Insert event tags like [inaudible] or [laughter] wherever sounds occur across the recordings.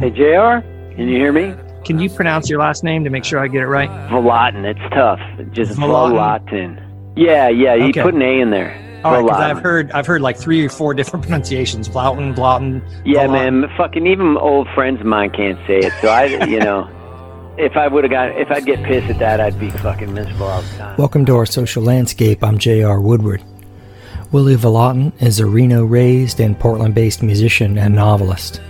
Hey, JR, can you hear me? Can you pronounce your last name to make sure I get it right? Vlautin, it's tough. Just Vlautin? Vlautin. Yeah, yeah, you Okay. put an A in there. All right, because I've heard I've heard like three or four different [laughs] pronunciations: Blauten, Blauten. Yeah, Vlautin. man, fucking even old friends of mine can't say it. So I, you know, [laughs] if I would have got, if I'd get pissed at that, I'd be fucking miserable all the time. Welcome to our social landscape. I'm J.R. Woodward. Willy Vlautin is a Reno raised and Portland based musician and novelist.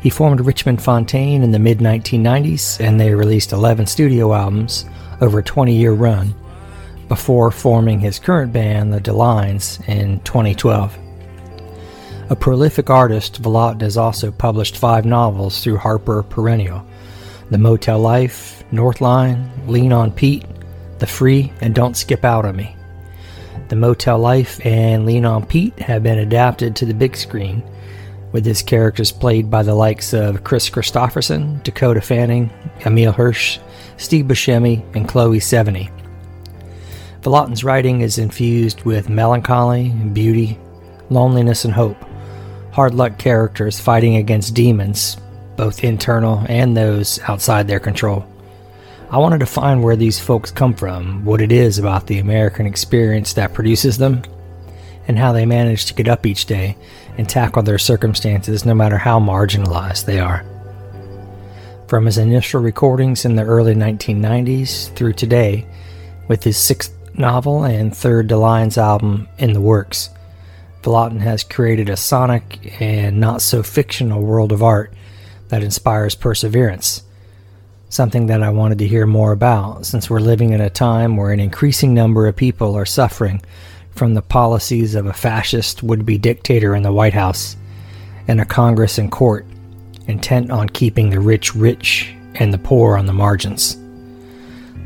He formed Richmond Fontaine in the mid 1990s and they released 11 studio albums over a 20 year run before forming his current band, the Delines, in 2012. A prolific artist, Vlautin has also published five novels through Harper Perennial The Motel Life, Northline, Lean on Pete, The Free, and Don't Skip Out on Me. The Motel Life and Lean on Pete have been adapted to the big screen, with his characters played by the likes of Kris Kristofferson, Dakota Fanning, Emile Hirsch, Steve Buscemi, and Chloe Sevigny. Vlautin's writing is infused with melancholy, beauty, loneliness, and hope. Hard luck characters fighting against demons, both internal and those outside their control. I wanted to find where these folks come from, what it is about the American experience that produces them, and how they manage to get up each day and tackle their circumstances no matter how marginalized they are. From his initial recordings in the early 1990s through today, with his sixth novel and third Delines album in the works, Vlautin has created a sonic and not so fictional world of art that inspires perseverance something that I wanted to hear more about since we're living in a time where an increasing number of people are suffering from the policies of a fascist would be dictator in the White House and a Congress and court intent on keeping the rich rich and the poor on the margins.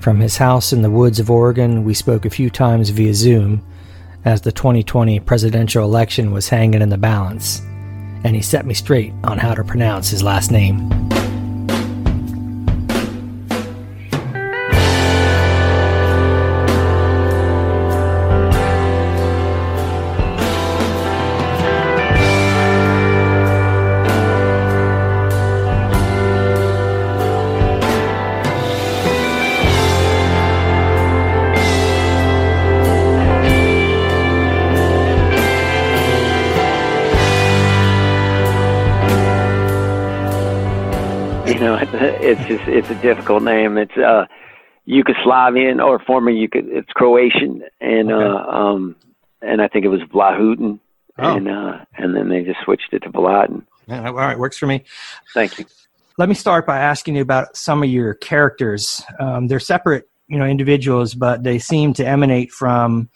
From his house in the woods of Oregon, we spoke a few times via Zoom as the 2020 presidential election was hanging in the balance, and he set me straight on how to pronounce his last name. It's just it's a difficult name. It's uh, Yugoslavian or former Yug. It's Croatian, and Okay. uh, um, and I think it was Vlahutin, Oh. and uh, and then they just switched it to Vlautin. Yeah, all right, works for me. Thank you. Let me start by asking you about some of your characters. Um, they're separate, you know, individuals, but they seem to emanate from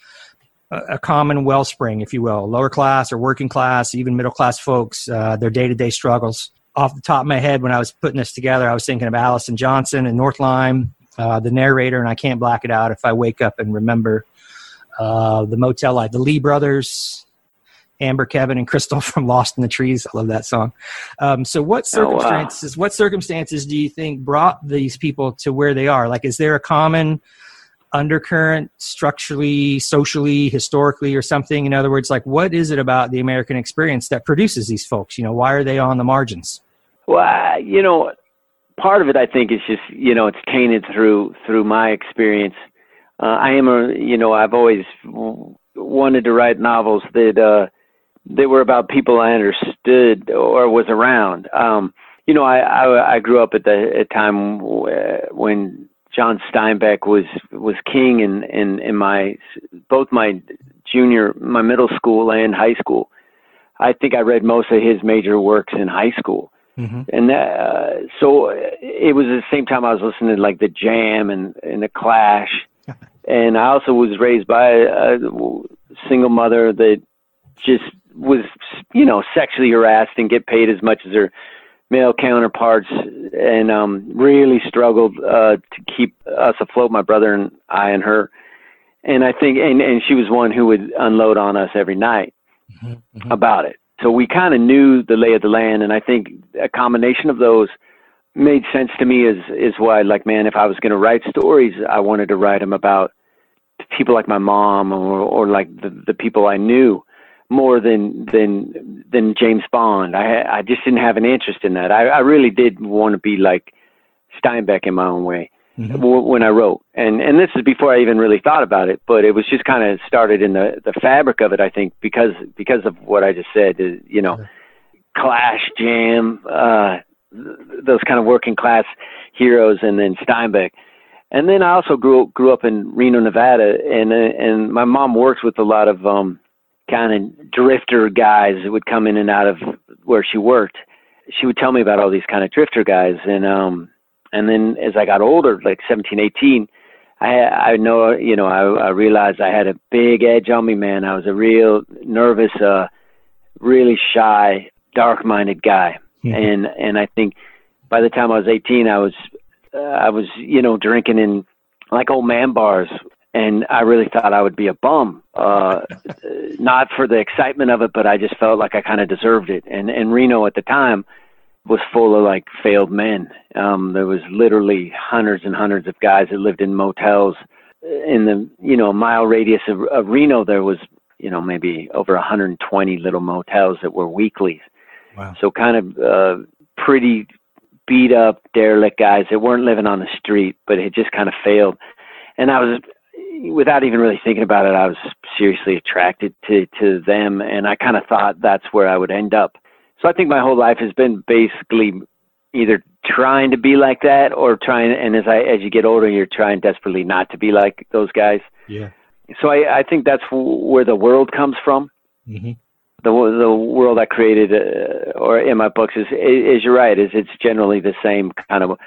a, a common wellspring, if you will, lower class or working class, even middle class folks. Uh, their day to day struggles. Off the top of my head, when I was putting this together, I was thinking of Allison Johnson and Northline, uh, the narrator, and I can't black it out if I wake up and remember uh, the Motel Life, the Lee brothers, Amber, Kevin, and Crystal [laughs] from Lost in the Trees. I love that song. Um, so, what Oh, wow. circumstances? What circumstances do you think brought these people to where they are? Like, is there a common undercurrent, structurally, socially, historically, or something? In other words, like, what is it about the American experience that produces these folks? You know, why are they on the margins? Well, you know, part of it I think is just you know it's tainted through through my experience. Uh, I am a you know I've always wanted to write novels that uh, that were about people I understood or was around. Um, you know, I, I I grew up at the at time when John Steinbeck was was king in in in my both my junior my middle school and high school. I think I read most of his major works in high school Mm-hmm. and uh, so it was the same time I was listening to like the Jam and and the Clash, [laughs] and I also was raised by a, a single mother that just was you know sexually harassed and get paid as much as her male counterparts, and um, really struggled uh, to keep us afloat. My brother and I and her, and I think and and she was one who would unload on us every night Mm-hmm. about it. So we kind of knew the lay of the land, and I think a combination of those made sense to me. Is is why, like, man, if I was going to write stories, I wanted to write them about people like my mom or or like the the people I knew. more than than than James Bond. I I just didn't have an interest in that. I, I really did want to be like Steinbeck in my own way mm-hmm. when I wrote, and and this is before I even really thought about it. But it was just kind of started in the the fabric of it. I think because because of what I just said. You know, Clash, Jam, uh, those kind of working class heroes, and then Steinbeck. And then I also grew grew up in Reno, Nevada, and and my mom works with a lot of um kind of drifter guys that would come in and out of where she worked. She would tell me about all these kind of drifter guys, and um, and then as I got older, like 17, 18, I I know you know I, I realized I had a big edge on me, man. I was a real nervous, uh, really shy, dark-minded guy, mm-hmm. and and I think by the time I was 18, I was uh, I was you know drinking in like old man bars and I really thought I would be a bum. Uh, [laughs] not for the excitement of it, but I just felt like I kind of deserved it. And and Reno at the time was full of like failed men. Um, there was literally hundreds and hundreds of guys that lived in motels in the you know mile radius of, of Reno. There was you know maybe over 120 little motels that were weeklies. Wow. So kind of uh, pretty beat up derelict guys that weren't living on the street, but had just kind of failed. And I was without even really thinking about it, I was seriously attracted to to them, and I kind of thought that's where I would end up. So I think my whole life has been basically either trying to be like that or trying. And as I as you get older, you're trying desperately not to be like those guys. Yeah. So I I think that's where the world comes from. Mm-hmm. The the world I created, uh, or in my books, is is you're right. Is it's generally the same kind of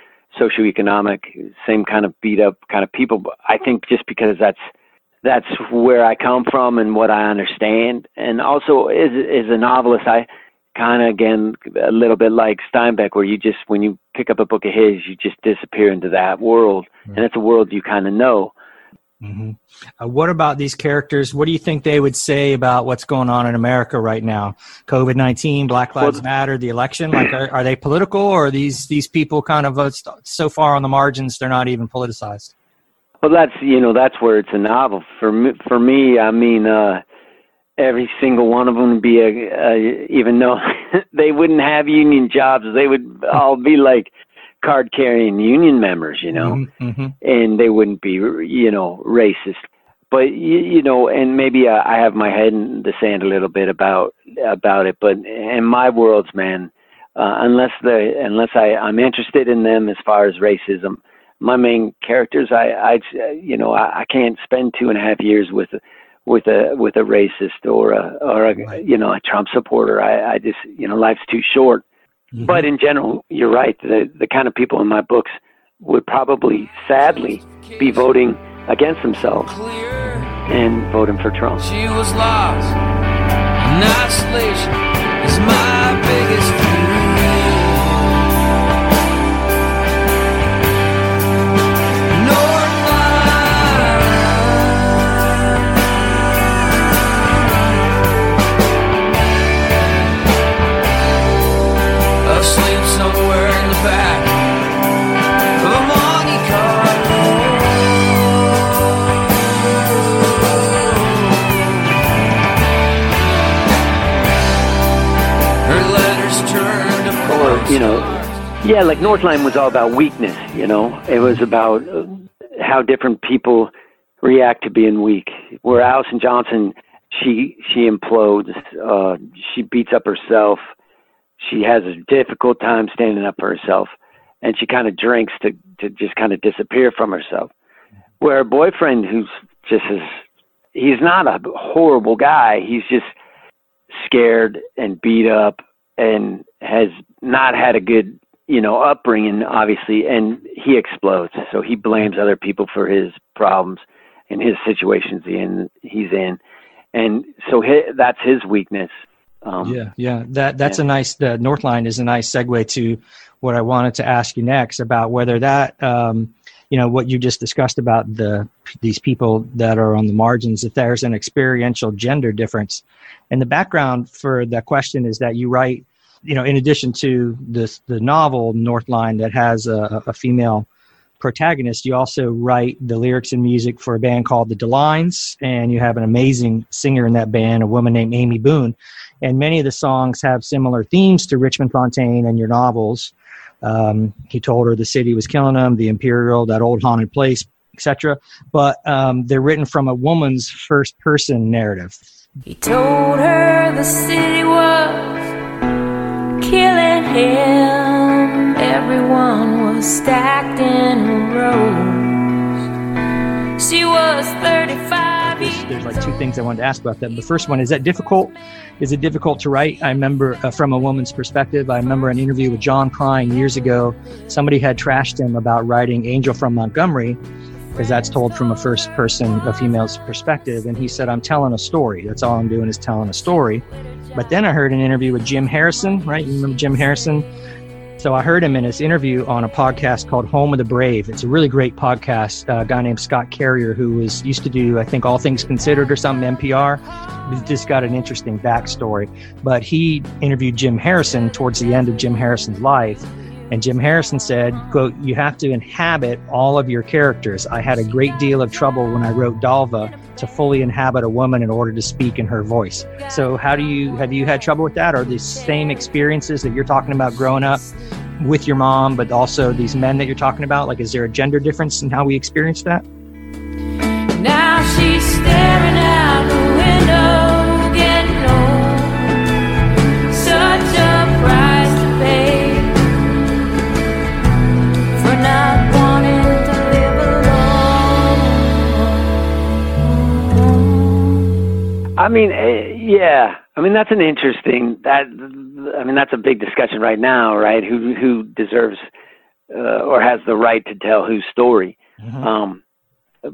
socioeconomic, same kind of beat up kind of people. But I think just because that's that's where I come from and what I understand, and also as as a novelist, I kind of again a little bit like Steinbeck, where you just when you pick up a book of his, you just disappear into that world, mm-hmm. and it's a world you kind of know. Mm-hmm. Uh, what about these characters? What do you think they would say about what's going on in America right now? COVID nineteen, Black Lives well, Matter, the election. Like, are, are, they political, or are these these people kind of uh, so far on the margins they're not even politicized? Well, that's you know that's where it's a novel for me. For me, I mean, uh, every single one of them would be a, a even though [laughs] they wouldn't have union jobs, they would all be like card carrying union members, you know, mm-hmm, mm-hmm. and they wouldn't be, you know, racist. But you, you know, and maybe I, I have my head in the sand a little bit about about it. But in my worlds, man, uh, unless the unless I I'm interested in them as far as racism, my main characters, I I you know I, I can't spend two and a half years with with a with a racist or a or a right. you know a Trump supporter. I I just you know life's too short Mm-hmm. But in general, you're right. The, the kind of people in my books would probably, sadly, be voting against themselves and voting for Trump. She was lost. isolation is my biggest you know, yeah, like Northline was all about weakness. You know, it was about uh, how different people react to being weak. Where Allison Johnson, she she implodes. Uh, she beats up herself. She has a difficult time standing up for herself, and she kind of drinks to to just kind of disappear from herself. Where her boyfriend, who's just as he's not a horrible guy. He's just scared and beat up and has not had a good you know upbringing obviously and he explodes. So he blames other people for his problems and his situations in he's in. And so that's his weakness. Um, yeah yeah that that's yeah. a nice the northline is a nice segue to what i wanted to ask you next about whether that um, you know what you just discussed about the these people that are on the margins if there's an experiential gender difference. And the background for that question is that you write you know, in addition to this, the novel Northline that has a, a female protagonist, you also write the lyrics and music for a band called the Delines, and you have an amazing singer in that band, a woman named Amy Boone. And many of the songs have similar themes to Richmond Fontaine and your novels. Um, he told her the city was killing him, the Imperial, that old haunted place, etc. But um, they're written from a woman's first person narrative. He told her the city was killing him. Everyone was stacked in rows. She was 35 there's, there's, like two things I wanted to ask about that. The first one is that difficult. Is it difficult to write? I remember uh, from a woman's perspective. I remember an interview with John Prine years ago. Somebody had trashed him about writing "Angel from Montgomery," because that's told from a first person, a female's perspective. And he said, I'm telling a story. That's all I'm doing is telling a story. But then I heard an interview with Jim Harrison, right? You remember Jim Harrison? So I heard him in his interview on a podcast called Home of the Brave. It's a really great podcast. Uh, a guy named Scott Carrier, who was used to do, I think, All Things Considered or something, NPR. He's just got an interesting backstory. But he interviewed Jim Harrison towards the end of Jim Harrison's life and Jim Harrison said, quote, you have to inhabit all of your characters. I had a great deal of trouble when I wrote Dalva to fully inhabit a woman in order to speak in her voice. So how do you have you had trouble with that? Or the same experiences that you're talking about growing up with your mom, but also these men that you're talking about? Like is there a gender difference in how we experience that? Now she's staring out the window, I mean, eh, yeah. I mean, that's an interesting that. I mean, that's a big discussion right now, right? Who who deserves uh, or has the right to tell whose story? Mhm. Um,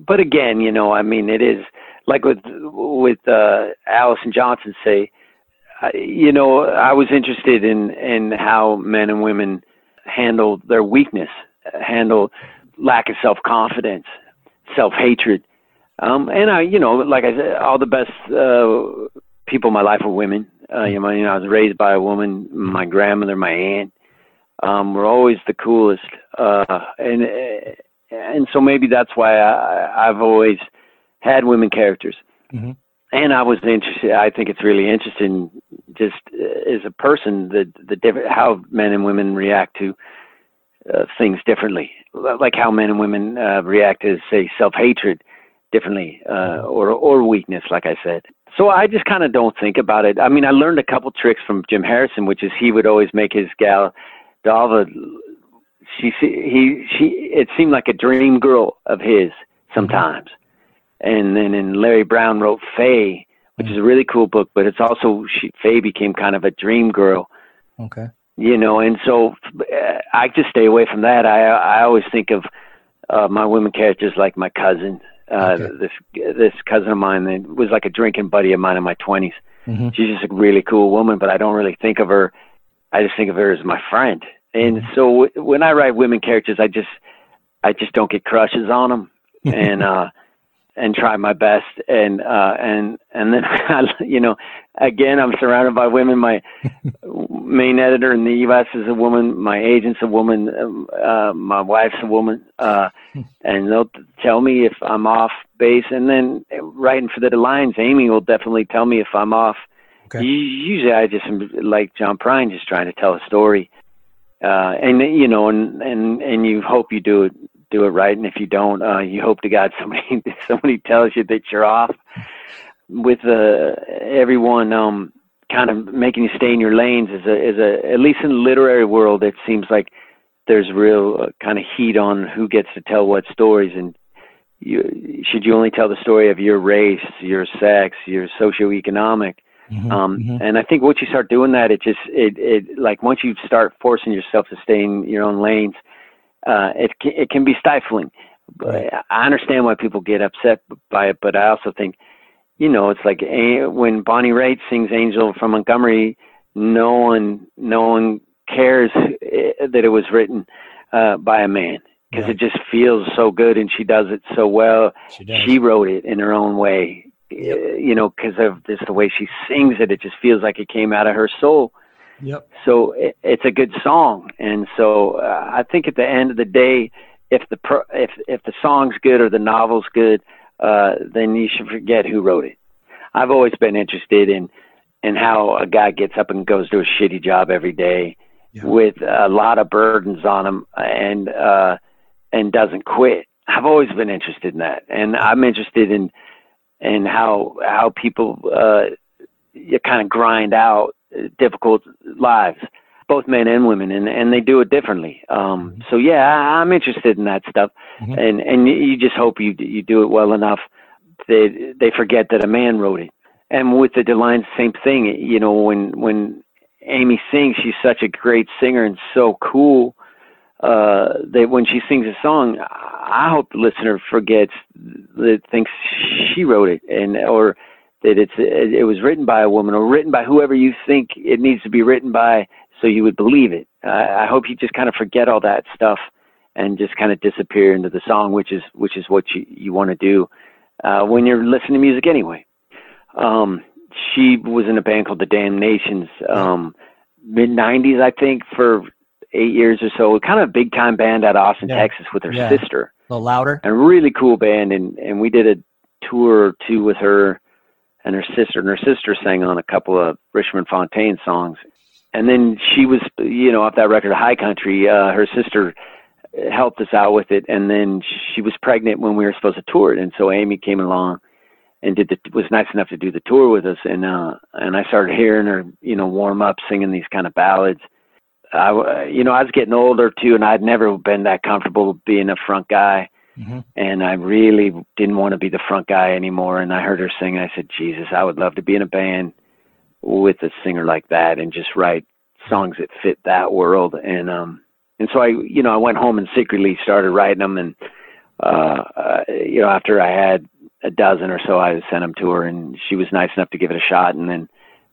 but again, you know, I mean, it is like with with uh, Allison Johnson say, uh, you know, I was interested in in how men and women handle their weakness, handle lack of self confidence, self hatred, um, and I, you know, like I said, all the best uh, people in my life were women. Uh, you know, you know, I was raised by a woman. My grandmother, my aunt, um, were always the coolest, uh, and and so maybe that's why I, I've always had women characters. Mhm. And I was interested. I think it's really interesting, just uh, as a person, the the different how men and women react to uh, things differently, like how men and women uh, react to, say, self hatred differently, uh, or or weakness, like I said. So I just kind of don't think about it. I mean, I learned a couple tricks from Jim Harrison, which is he would always make his gal Dalva. She he she it seemed like a dream girl of his sometimes, and then in Larry Brown wrote Fay, which is a really cool book, but it's also she Fay became kind of a dream girl Okay. you know and so uh, i just stay away from that i i always think of uh my women characters like my cousin uh Okay. this this cousin of mine that was like a drinking buddy of mine in my 20s hmm she's just a really cool woman but i don't really think of her i just think of her as my friend. And so w- when i write women characters i just i just don't get crushes on them [laughs] and uh and try my best. And uh and and then [laughs] you know again i'm surrounded by women. My [laughs] main editor in the us is a woman. My agent's a woman. Um, uh my wife's a woman. Uh [laughs] and they'll tell me if i'm off base. And then writing for the Delines amy will definitely tell me if i'm off. Okay. usually i just like john prine just trying to tell a story. Uh and you know and and and you hope you do it do it right and if you don't uh you hope to god [laughs] somebody somebody tells you that you're off with uh everyone um kind of making you stay in your lanes is a is a at least in the literary world it seems like there's real uh, kind of heat on who gets to tell what stories and you should you only tell the story of your race your sex your socioeconomic Mhm. um, Mhm. and I think once you start doing that, it just it it like once you start forcing yourself to stay in your own lanes, uh, it can, it can be stifling. But I understand why people get upset by it, but I also think, you know, it's like eh, when Bonnie Raitt sings "Angel from Montgomery," no one no one cares eh, that it was written uh, by a man because Yeah. it just feels so good, and she does it so well She she wrote it in her own way Yep. uh, you know because of just the way she sings it it just feels like it came out of her soul Yep. so it, it's a good song and so uh, i think at the end of the day if the pro, if if the song's good or the novel's good, uh, then you should forget who wrote it. I've always been interested in in how a guy gets up and goes to a shitty job every day Yeah. with a lot of burdens on him and uh, and doesn't quit. I've always been interested in that, and I'm interested in in how how people uh, you kind of grind out difficult lives, both men and women, and and they do it differently. Um, so yeah, I, I'm interested in that stuff, Mhm. and and you- you just hope you you do it well enough that they forget that a man wrote it. And with the Delines, same thing. You know, when when Amy sings, she's such a great singer and so cool uh, that when she sings a song, I hope the listener forgets that thinks she wrote it and or that it's it, was written by a woman or written by whoever you think it needs to be written by, so you would believe it. I, I hope you just kind of forget all that stuff and just kind of disappear into the song, which is which is what you you want to do uh, when you're listening to music anyway. Um, she was in a band called the Damnations, um, mid '90s, I think, for eight years or so. Kind of a big time band out of Austin, Yeah. Texas, with her Yeah. sister, A little louder. and a really cool band. And and we did a tour or two with her and her sister, and her sister sang on a couple of Richmond Fontaine songs. And then she was, you know, off that record, High Country. Uh, her sister helped us out with it, and then she was pregnant when we were supposed to tour it, and so Amy came along and did the, was nice enough to do the tour with us, and uh, and I started hearing her, you know, warm up singing these kind of ballads. I, you know, I was getting older too, and I'd never been that comfortable being a front guy, Mhm. and I really didn't want to be the front guy anymore. And I heard her sing, I said, Jesus, I would love to be in a band with a singer like that, and just write songs that fit that world. And um, and so I, you know, I went home and secretly started writing them, and uh, uh, you know, after I had a dozen or so, I sent them to her, and she was nice enough to give it a shot, and then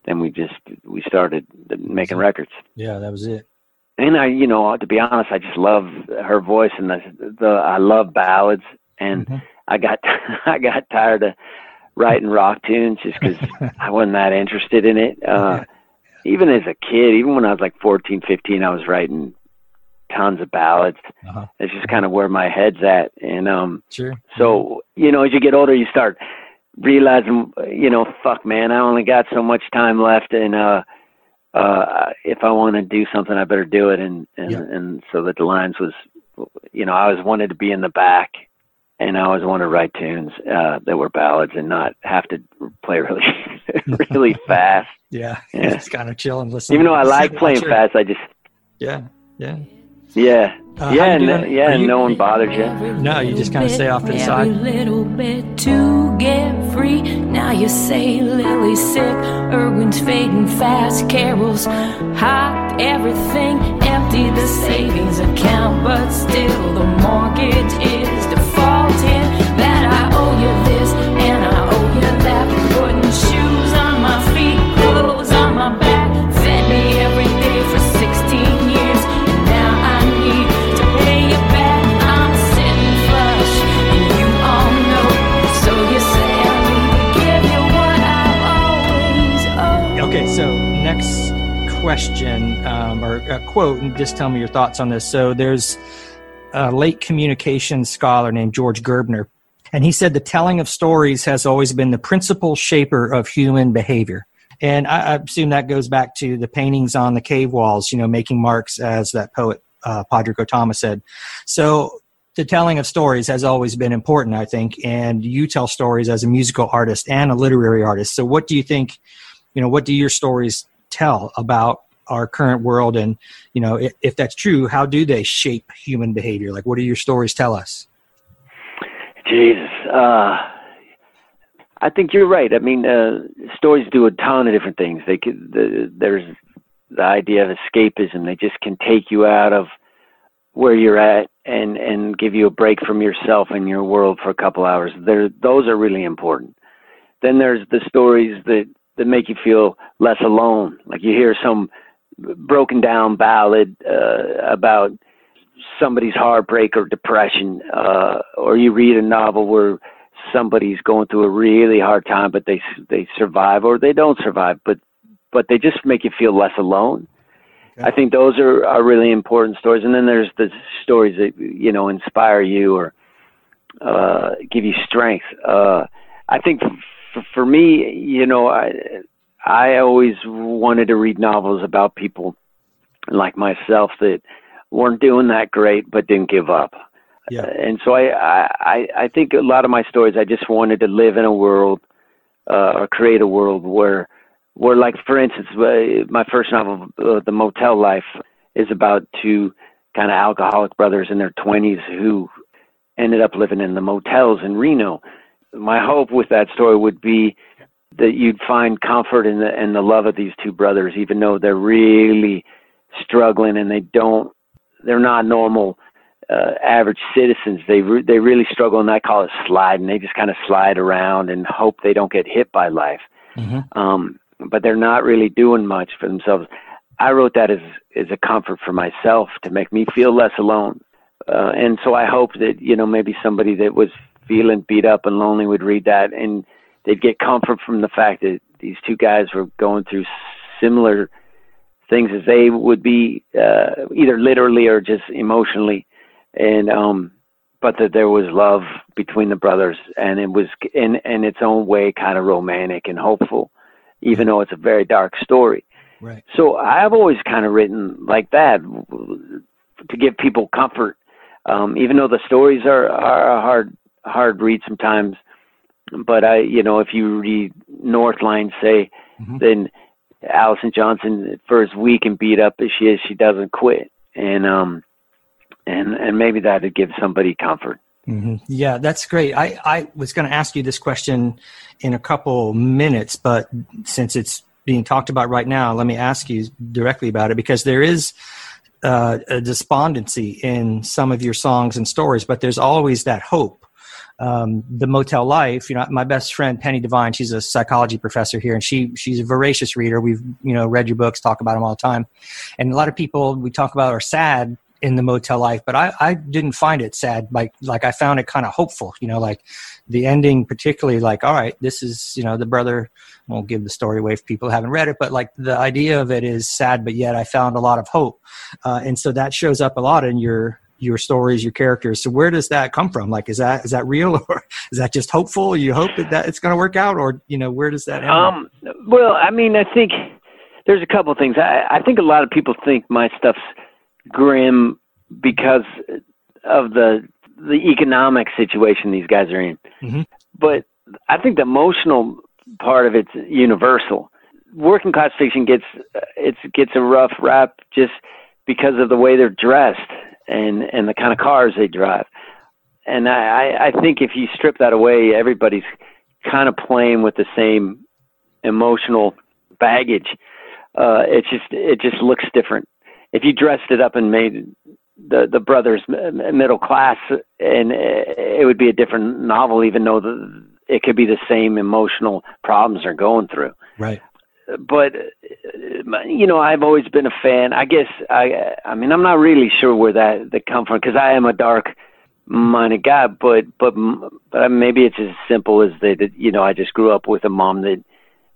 then we just we started making records. Yeah, that was it. And I, you know, to be honest, I just love her voice, and the the I love ballads, and Mhm. I got [laughs] I got tired of writing rock tunes just because [laughs] I wasn't that interested in it. Uh, even as a kid, even when I was like 14, 15, I was writing tons of ballads. Uh-huh. It's just kind of where my head's at, and um, Sure. so you know, as you get older, you start realizing, you know, fuck, man, I only got so much time left, and uh, uh, if I want to do something, I better do it. And and Yeah. and so that the Delines was, you know, I always wanted to be in the back, and I always wanted to write tunes uh, that were ballads and not have to play really, [laughs] really [laughs] fast. Yeah. Yeah. [laughs] Just kind of chill and listen. Even though I like playing fast, I just Yeah. Yeah. Yeah, Uh, yeah, no, doing? yeah, and you- no one bothers you. No, you just kind of stay off to the Every side. little bit to get free. Now you say Lily's sick, Irwin's fading fast, Carol's hot, everything empty, the savings account, but still the mortgage is defaulting. That I owe you next question um, or a quote, and just tell me your thoughts on this. So there's a late communications scholar named George Gerbner, and he said the telling of stories has always been the principal shaper of human behavior. And I, I assume that goes back to the paintings on the cave walls, you know, making marks, as that poet uh, Pádraig Ó Tuama said. So the telling of stories has always been important, I think, and you tell stories as a musical artist and a literary artist. So what do you think? You know, what do your stories tell about our current world? And you know, if, if that's true, how do they shape human behavior? Like, what do your stories tell us? Jesus. Uh, I think you're right. I mean, uh, stories do a ton of different things. They could, the, there's the idea of escapism. They just can take you out of where you're at and and give you a break from yourself and your world for a couple hours. There, those are really important. Then there's the stories that that make you feel less alone. Like you hear some broken down ballad uh, about somebody's heartbreak or depression, uh, or you read a novel where somebody's going through a really hard time, but they they survive or they don't survive, but but they just make you feel less alone. Okay. I think those are, are really important stories. And then there's the stories that, you know, inspire you or uh, give you strength. Uh, I think f- for me, you know, I, I always wanted to read novels about people like myself that weren't doing that great but didn't give up. Yeah. and so I, I I think a lot of my stories I just wanted to live in a world uh, or create a world where where like for instance my first novel uh, The Motel Life is about two kind of alcoholic brothers in their 20s who ended up living in the motels in Reno. My hope with that story would be that you'd find comfort in the in the love of these two brothers, even though they're really struggling and they don't, they're not normal uh, average citizens. They re- they really struggle, and I call it sliding. They just kind of slide around and hope they don't get hit by life. Mm-hmm. Um, but they're not really doing much for themselves. I wrote that as as a comfort for myself to make me feel less alone. Uh, and so I hope that you know maybe somebody that was feeling beat up and lonely would read that and they'd get comfort from the fact that these two guys were going through similar things as they would be uh, either literally or just emotionally. And um but that there was love between the brothers and it was in in its own way kind of romantic and hopeful even though it's a very dark story. Right. So i've always kind of written like that to give people comfort. Um even though the stories are are hard hard read sometimes but I, you know, if you read Northline, say, mm-hmm. then Allison Johnson, for as weak and beat up as she is, she doesn't quit, and um, and and maybe that would give somebody comfort. Mm-hmm. Yeah, that's great. I I was going to ask you this question in a couple minutes, but since it's being talked about right now, let me ask you directly about it because there is. Uh, a despondency in some of your songs and stories, but there's always that hope um, the motel life you know my best friend penny devine she's a psychology professor here and she she's a voracious reader. We've you know read your books talk about them all the time. And a lot of people we talk about are sad in the motel life but i i didn't find it sad. Like like i found it kind of hopeful you know like the ending particularly like all right this is you know the brother won't give the story away if people who haven't read it but like the idea of it is sad but yet i found a lot of hope. Uh, and so that shows up a lot in your your stories, your characters. So where does that come from? Like, is that is that real, [laughs] or is that just hopeful? You hope that, that it's going to work out, or you know, where does that? Um, well, I mean, I think there's a couple things. I, I think a lot of people think my stuff's grim because of the the economic situation these guys are in. Mm-hmm. But I think the emotional part of it's universal. Working class fiction gets it's gets a rough rap just because of the way they're dressed and and the kind of cars they drive. And I, I think if you strip that away, everybody's kind of playing with the same emotional baggage. Uh, it just it just looks different. If you dressed it up and made the the brothers middle class, and it would be a different novel, even though the, it could be the same emotional problems they're going through. Right but you know, I've always been a fan. I guess I, I mean, I'm not really sure where that that come from because I am a dark minded guy, but but but maybe it's as simple as that. You know, I just grew up with a mom that,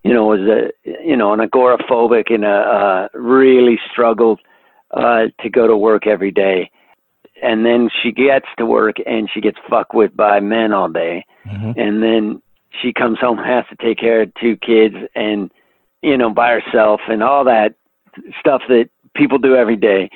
you know, was a you know an agoraphobic and a, uh, really struggled uh, to go to work every day, and then she gets to work and she gets fucked with by men all day, mm-hmm. and then she comes home has to take care of two kids and you know, by herself and all that stuff that people do every day.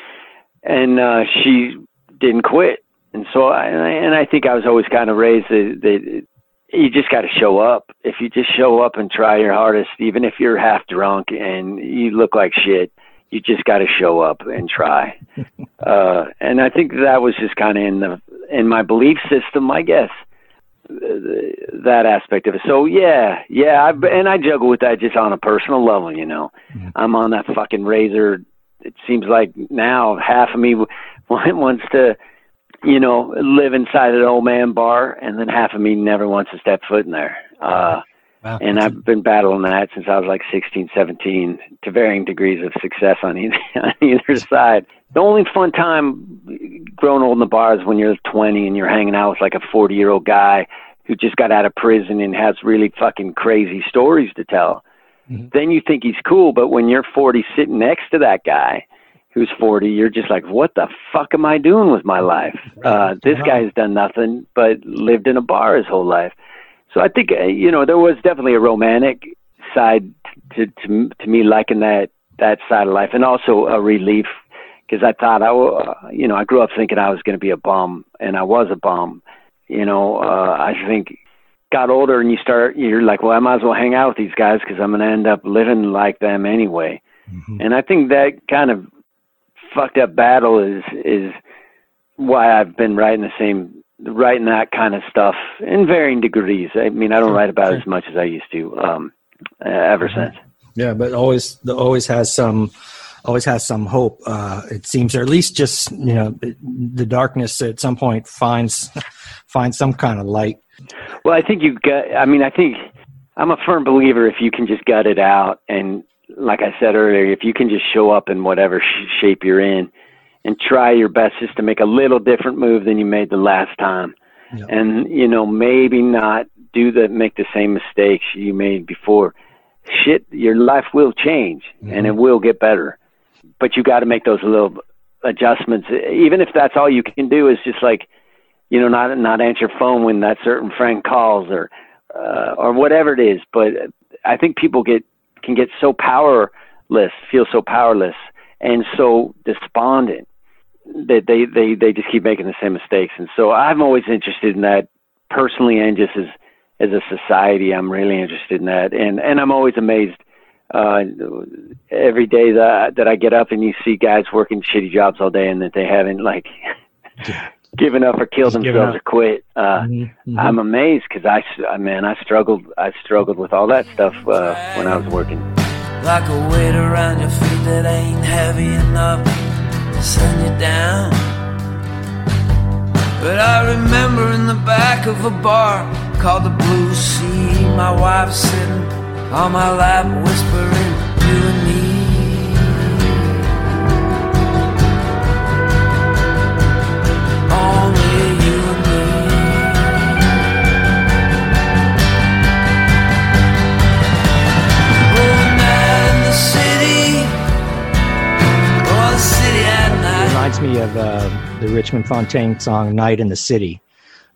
And uh, she didn't quit. And so, I, and I think I was always kind of raised that, that you just got to show up. If you just show up and try your hardest, even if you're half drunk and you look like shit, you just got to show up and try. [laughs] uh, and I think that was just kind of in the in my belief system, I guess that aspect of it. So yeah, yeah, I, and I juggle with that just on a personal level. You know, mm-hmm. I'm on that fucking razor. It seems like now half of me [laughs] wants to, you know, live inside an old man bar, and then half of me never wants to step foot in there. Uh, wow. And I've been battling that since I was like 16, 17, to varying degrees of success on either [laughs] on either side. The only fun time growing old in the bar is when you're 20 and you're hanging out with like a 40 year old guy who just got out of prison and has really fucking crazy stories to tell. Mm-hmm. Then you think he's cool, but when you're 40 sitting next to that guy who's 40, you're just like, what the fuck am I doing with my life? Uh, this guy's done nothing but lived in a bar his whole life. So I think uh, you know there was definitely a romantic side to to to me liking that that side of life, and also a relief because I thought I you know I grew up thinking I was going to be a bum, and I was a bum. You know, uh, I think got older and you start you're like, well, I might as well hang out with these guys because I'm going to end up living like them anyway. Mm-hmm. And I think that kind of fucked up battle is is why I've been writing the same writing that kind of stuff in varying degrees. I mean, I don't write about as much as I used to um, uh, ever mm-hmm. since. Yeah, but always always has some always has some hope. Uh, it seems, or at least just you know, the darkness at some point finds [laughs] finds some kind of light. Well, I think you got. I mean, I think I'm a firm believer if you can just gut it out and like I said earlier, if you can just show up in whatever sh- shape you're in and try your best just to make a little different move than you made the last time, yep. and you know maybe not do the make the same mistakes you made before. Shit, your life will change mm-hmm. and it will get better, but you got to make those little adjustments. Even if that's all you can do is just like, you know, not not answer phone when that certain friend calls or uh, or whatever it is. But I think people get can get so powerless, feel so powerless and so despondent that they, they, they just keep making the same mistakes. And so I'm always interested in that personally and just as, as a society, I'm really interested in that. And, and I'm always amazed, uh, every day that, that I get up and you see guys working shitty jobs all day and that they haven't like [laughs] given up or killed Just themselves or quit. Uh, mm-hmm. Mm-hmm. I'm amazed because I, man, I struggled. I struggled with all that stuff uh, when I was working. Like a weight around your feet that ain't heavy enough to send you down. But I remember in the back of a bar called the Blue Sea, my wife sitting on my lap whispering, "You and me." Reminds me of uh, the Richmond Fontaine song "Night in the City."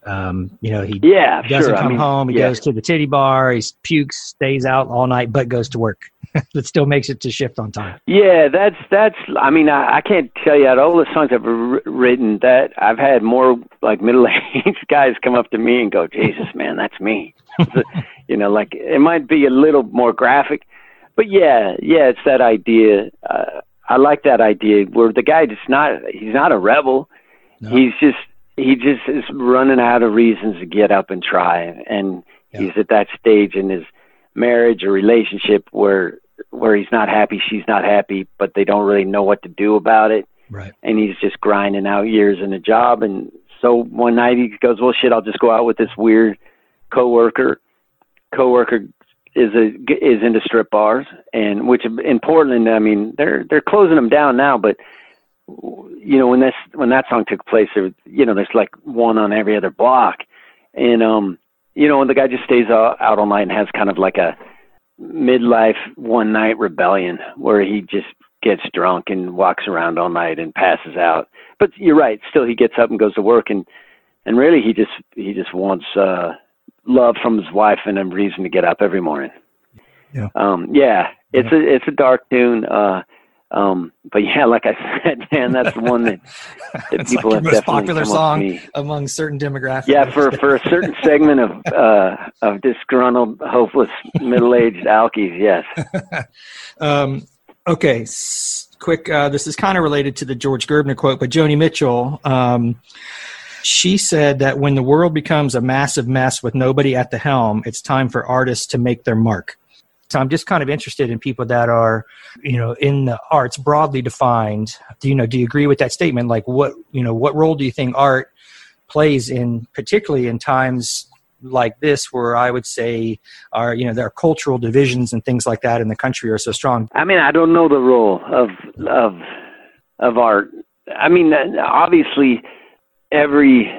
Um, you know, he yeah, doesn't sure. come I mean, home. He yeah. goes to the titty bar. He pukes, stays out all night, but goes to work. [laughs] that still makes it to shift on time. Yeah, that's that's. I mean, I, I can't tell you out all the songs I've r- written that I've had more like middle-aged [laughs] guys come up to me and go, "Jesus, man, that's me." [laughs] you know, like it might be a little more graphic, but yeah, yeah, it's that idea. Uh, I like that idea where the guy just not he's not a rebel. No. He's just he just is running out of reasons to get up and try and yeah. he's at that stage in his marriage or relationship where where he's not happy, she's not happy, but they don't really know what to do about it. Right. And he's just grinding out years in a job and so one night he goes, "Well, shit, I'll just go out with this weird coworker." Coworker is a is into strip bars, and which in Portland, I mean, they're they're closing them down now, but you know when this when that song took place, there you know there's like one on every other block, and um you know and the guy just stays out, out all night and has kind of like a midlife one night rebellion where he just gets drunk and walks around all night and passes out. But you're right, still he gets up and goes to work and and really he just he just wants uh love from his wife and a reason to get up every morning. Yeah. Um, yeah, it's yeah. a it's a dark tune. Uh, um, but [laughs] yeah, like I said, man, that's the one that, [laughs] that people like have most popular song among certain demographics. Yeah, for for a certain segment of [laughs] uh, of disgruntled, hopeless, middle aged alkies. Yes. um, okay, S- quick. Uh, this is kind of related to the George Gerbner quote, but Joni Mitchell. Um, she said that when the world becomes a massive mess with nobody at the helm, it's time for artists to make their mark. So I'm just kind of interested in people that are, you know, in the arts broadly defined. Do you know? Do you agree with that statement? Like, what you know, what role do you think art plays in, particularly in times like this, where I would say, are you know, there are cultural divisions and things like that in the country are so strong. I mean, I don't know the role of of of art. I mean, obviously every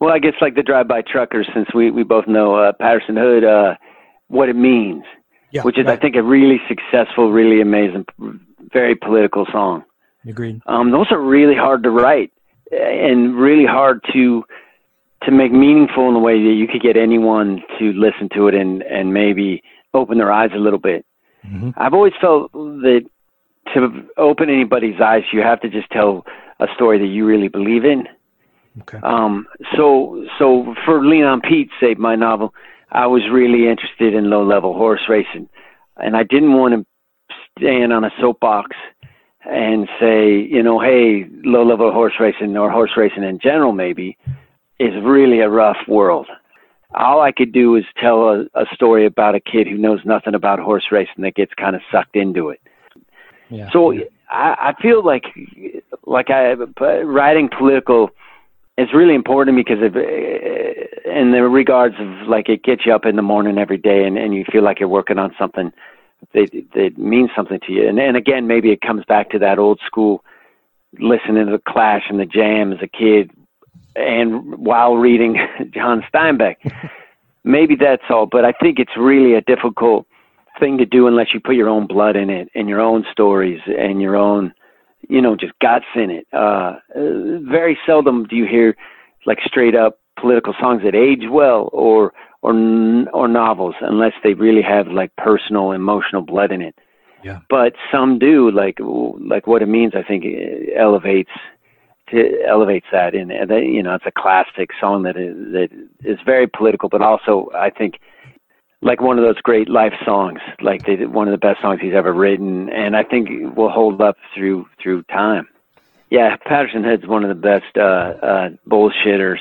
well, I guess like the drive-by truckers, since we we both know uh, Patterson Hood, uh, what it means, yeah, which is right. I think a really successful, really amazing, very political song. Agreed. Um, those are really hard to write and really hard to to make meaningful in the way that you could get anyone to listen to it and and maybe open their eyes a little bit. Mm-hmm. I've always felt that to open anybody's eyes, you have to just tell a story that you really believe in. Okay. Um, so, so for Lean on Pete, say my novel, I was really interested in low level horse racing, and I didn't want to stand on a soapbox and say, you know, hey, low level horse racing or horse racing in general maybe is really a rough world. All I could do is tell a, a story about a kid who knows nothing about horse racing that gets kind of sucked into it. Yeah. So I, I feel like like I writing political is really important because of eh, in the regards of like it gets you up in the morning every day and, and you feel like you're working on something that that means something to you. And and again maybe it comes back to that old school listening to the Clash and the Jam as a kid and while reading [laughs] John Steinbeck. [laughs] maybe that's all, but I think it's really a difficult thing to do unless you put your own blood in it and your own stories and your own, you know, just guts in it. Uh, very seldom do you hear like straight up political songs that age well or or or novels unless they really have like personal emotional blood in it. Yeah. But some do like like what it means. I think elevates to elevates that in you know it's a classic song that is that is very political, but also I think like one of those great life songs, like they, one of the best songs he's ever written, and I think will hold up through through time. Yeah, Patterson Hood's one of the best uh, uh, bullshitters.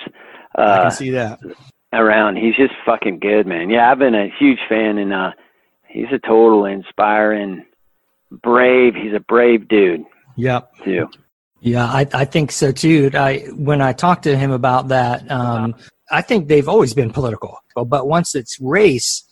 Uh, I can see that around. He's just fucking good, man. Yeah, I've been a huge fan, and uh, he's a total inspiring, brave. He's a brave dude. Yep. Too. Yeah, I, I think so too. I when I talked to him about that, um, I think they've always been political, but once it's race,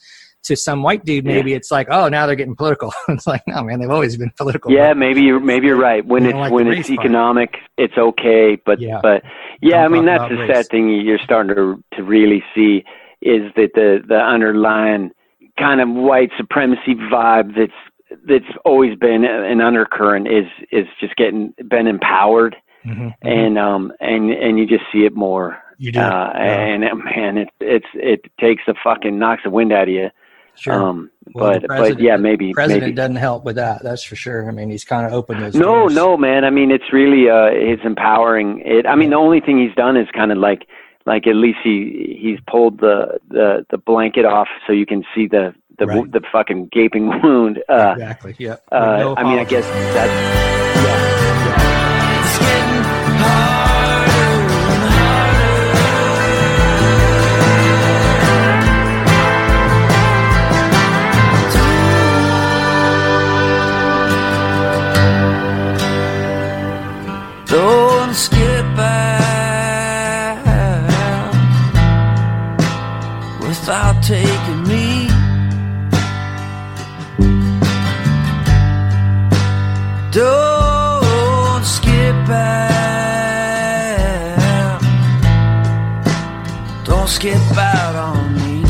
to some white dude, maybe yeah. it's like, oh, now they're getting political. [laughs] it's like, no, man, they've always been political. Yeah, maybe you're maybe you're right. When it's like when it's economic, part. it's okay. But yeah. but yeah, Don't I mean that's the race. sad thing you're starting to to really see is that the the underlying kind of white supremacy vibe that's that's always been an undercurrent is is just getting been empowered. Mm-hmm, mm-hmm. and um and and you just see it more you do uh, yeah. and man it it's it takes the fucking knocks the wind out of you Sure. Um, well, but but yeah, maybe president maybe. doesn't help with that. That's for sure. I mean, he's kind of opened those. No, doors. no, man. I mean, it's really uh, it's empowering. It. I mean, the only thing he's done is kind of like like at least he he's pulled the the the blanket off so you can see the the right. the fucking gaping wound. Uh, exactly. Yeah. Uh, no I mean, I guess that's yeah. Don't skip out without taking me. Don't skip out. Don't skip out on me.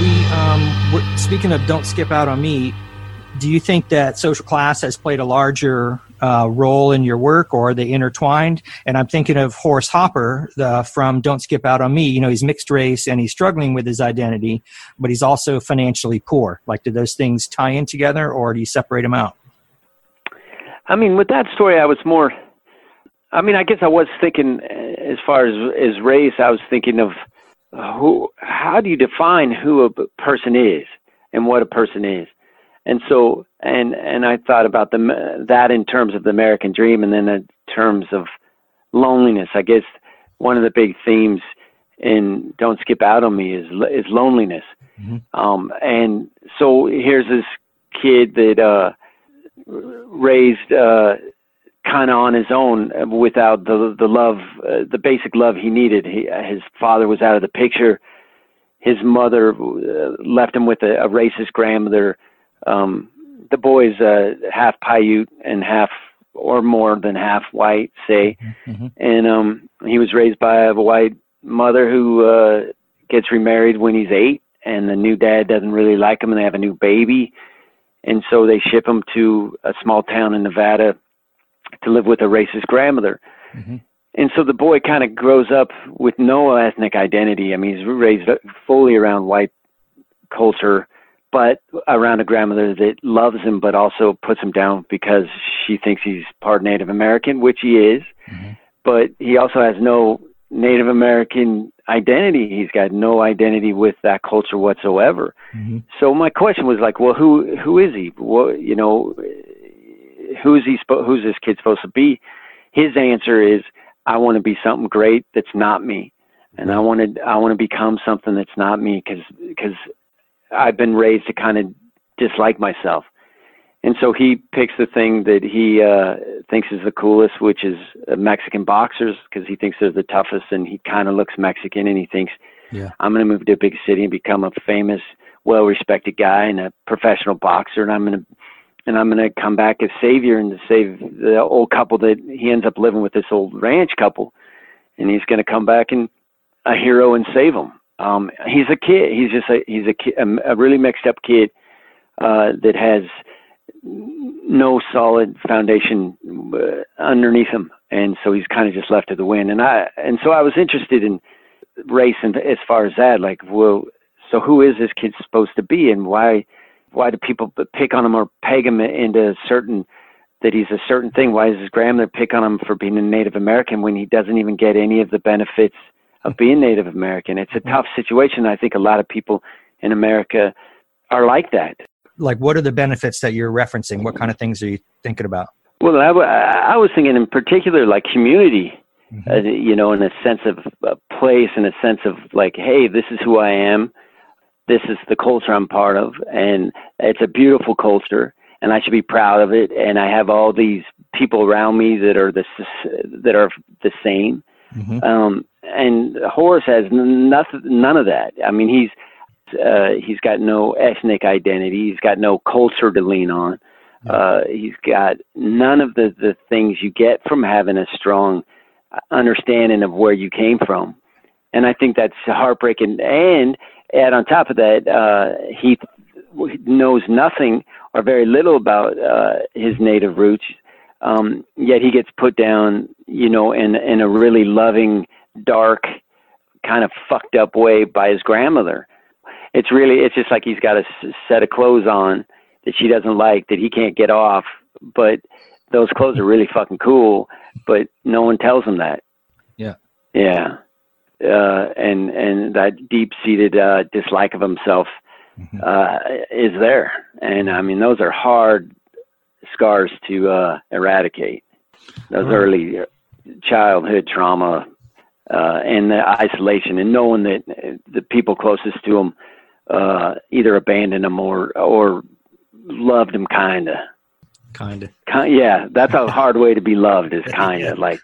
We um, speaking of don't skip out on me. Do you think that social class has played a larger uh, role in your work or are they intertwined? And I'm thinking of Horace Hopper the, from Don't Skip Out on Me. You know, he's mixed race and he's struggling with his identity, but he's also financially poor. Like, do those things tie in together or do you separate them out? I mean, with that story, I was more. I mean, I guess I was thinking uh, as far as as race, I was thinking of who. How do you define who a person is and what a person is? And so and and I thought about the that in terms of the American dream, and then in terms of loneliness. I guess one of the big themes in "Don't Skip Out on Me" is is loneliness. Mm-hmm. Um, and so here's this kid that uh, raised uh, kind of on his own without the the love, uh, the basic love he needed. He, his father was out of the picture. His mother uh, left him with a, a racist grandmother um, the boy's uh, half Paiute and half or more than half white, say, mm-hmm. and um, he was raised by a white mother who uh, gets remarried when he's eight, and the new dad doesn't really like him, and they have a new baby, and so they ship him to a small town in Nevada, to live with a racist grandmother. Mhm. And so the boy kind of grows up with no ethnic identity. I mean, he's raised fully around white culture, but around a grandmother that loves him, but also puts him down because she thinks he's part Native American, which he is. Mhm. But he also has no Native American identity. He's got no identity with that culture whatsoever. Mhm. So my question was like, well, who who is he? What you know, who is he? Spo- who's this kid supposed to be? His answer is, I want to be something great that's not me, and I want to I want to become something that's not me because because I've been raised to kind of dislike myself. And so he picks the thing that he uh, thinks is the coolest, which is uh, Mexican boxers, because he thinks they're the toughest, and he kind of looks Mexican, and he thinks, Yeah. I'm going to move to a big city and become a famous, well-respected guy and a professional boxer, and I'm going to, and I'm going to come back as savior and save the old couple that he ends up living with this old ranch couple, and he's going to come back and a hero and save them. Um, he's a kid. He's just a he's a, kid, a, really mixed up kid uh, that has no solid foundation uh, underneath him, and so he's kind of just left to the wind. And I and so I was interested in race and as far as that, like, well, so who is this kid supposed to be, and why why do people pick on him or peg him into certain that he's a certain thing? Why does his grandmother pick on him for being a Native American when he doesn't even get any of the benefits of being Native American? It's a tough situation. I think a lot of people in America are like that. Like, what are the benefits that you're referencing? What kind of things are you thinking about? Well, I, w- I was thinking in particular like community, Mhm. uh, you know, in a sense of uh, place, in a sense of like, hey, this is who I am. This is the culture I'm part of, and it's a beautiful culture, and I should be proud of it. And I have all these people around me that are the that are the same. Mhm. Um, and Horace has n- nothing, none of that. I mean, he's uh, he's got no ethnic identity. He's got no culture to lean on. Uh, he's got none of the the things you get from having a strong understanding of where you came from. And I think that's heartbreaking. And add on top of that, uh, he knows nothing or very little about uh, his native roots. Um, yet he gets put down, you know, in in a really loving, dark, kind of fucked up way by his grandmother. It's really, it's just like he's got a s- set of clothes on that she doesn't like that he can't get off, but those clothes are really fucking cool, but no one tells him that. Yeah. Yeah. Uh, and and that deep seated uh, dislike of himself Mhm. uh, is there, and I mean those are hard scars to uh, eradicate. Those Right. early childhood trauma uh, and the isolation, and knowing that uh, the people closest to them uh, either abandoned them or or loved them kinda. Kind of. Ki- yeah, that's a hard way to be loved. Is [laughs] kind of like,